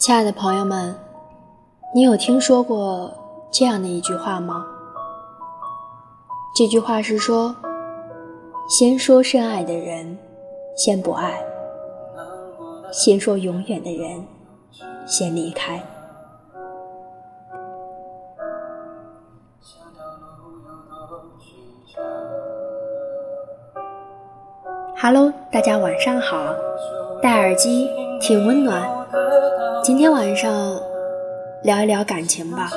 亲爱的朋友们，你有听说过这样的一句话吗？这句话是说：先说深爱的人，先不爱；先说永远的人，先离开。Hello，大家晚上好，戴耳机听温暖。今天晚上聊一聊感情吧。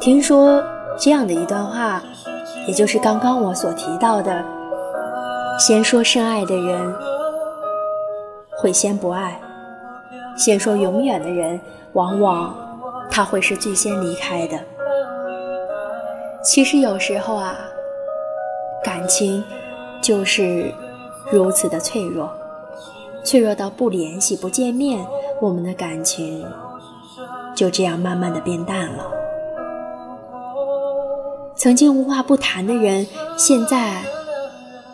听说这样的一段话，也就是刚刚我所提到的：先说深爱的人会先不爱；先说永远的人，往往他会是最先离开的。其实有时候啊，感情。就是如此的脆弱，脆弱到不联系、不见面，我们的感情就这样慢慢的变淡了。曾经无话不谈的人，现在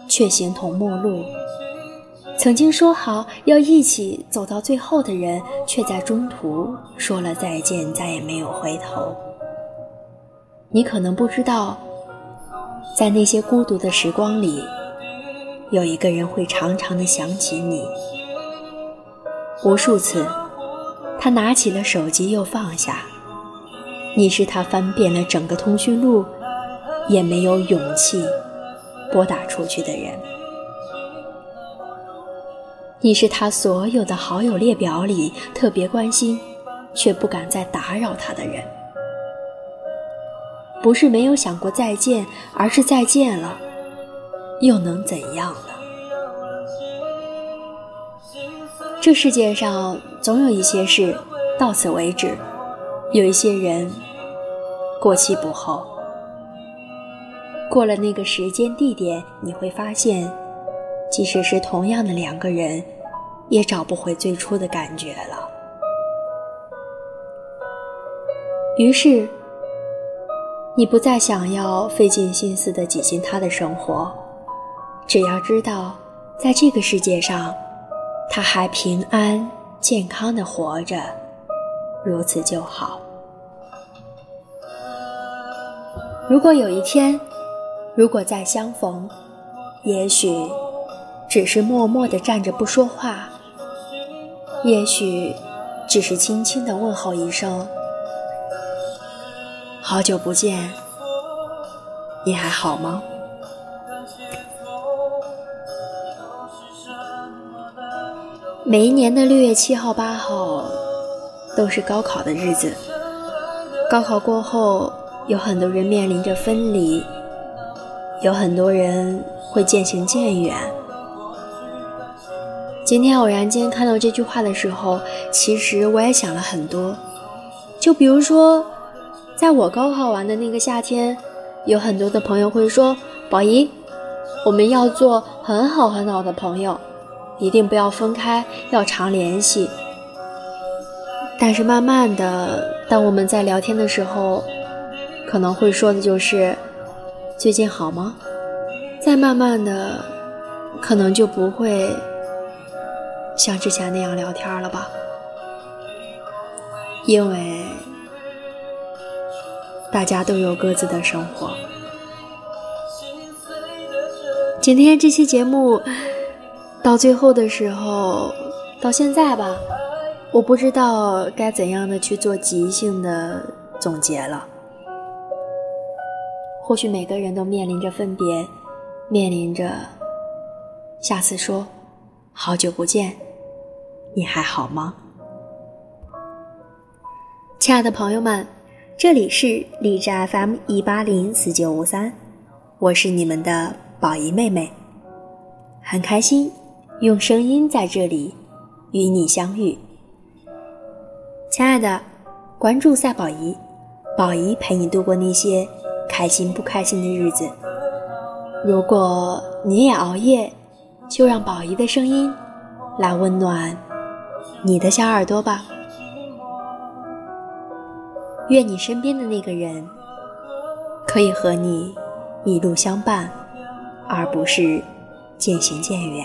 却形同陌路；曾经说好要一起走到最后的人，却在中途说了再见，再也没有回头。你可能不知道，在那些孤独的时光里。有一个人会常常的想起你，无数次，他拿起了手机又放下。你是他翻遍了整个通讯录，也没有勇气拨打出去的人。你是他所有的好友列表里特别关心，却不敢再打扰他的人。不是没有想过再见，而是再见了。又能怎样呢？这世界上总有一些事到此为止，有一些人过期不候。过了那个时间地点，你会发现，即使是同样的两个人，也找不回最初的感觉了。于是，你不再想要费尽心思的挤进他的生活。只要知道，在这个世界上，他还平安健康的活着，如此就好。如果有一天，如果再相逢，也许只是默默的站着不说话，也许只是轻轻的问候一声：“好久不见，你还好吗？”每一年的六月七号、八号都是高考的日子。高考过后，有很多人面临着分离，有很多人会渐行渐远。今天偶然间看到这句话的时候，其实我也想了很多。就比如说，在我高考完的那个夏天，有很多的朋友会说：“宝仪，我们要做很好很好的朋友。”一定不要分开，要常联系。但是慢慢的，当我们在聊天的时候，可能会说的就是“最近好吗？”再慢慢的，可能就不会像之前那样聊天了吧？因为大家都有各自的生活。今天这期节目。到最后的时候，到现在吧，我不知道该怎样的去做即兴的总结了。或许每个人都面临着分别，面临着下次说好久不见，你还好吗？亲爱的朋友们，这里是荔枝 FM 一八零四九五三，我是你们的宝仪妹妹，很开心。用声音在这里与你相遇，亲爱的，关注赛宝仪，宝仪陪你度过那些开心不开心的日子。如果你也熬夜，就让宝仪的声音来温暖你的小耳朵吧。愿你身边的那个人可以和你一路相伴，而不是渐行渐远。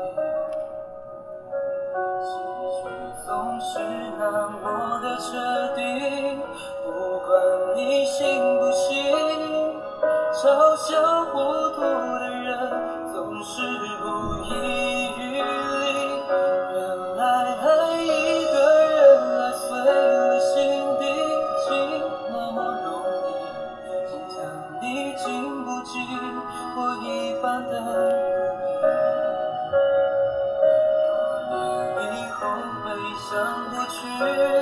是那么的彻底，不管你信不信，嘲笑糊涂的人总是不遗余力。原来爱一个人，爱碎了心底，竟那么容易。今天你经不起我一般的过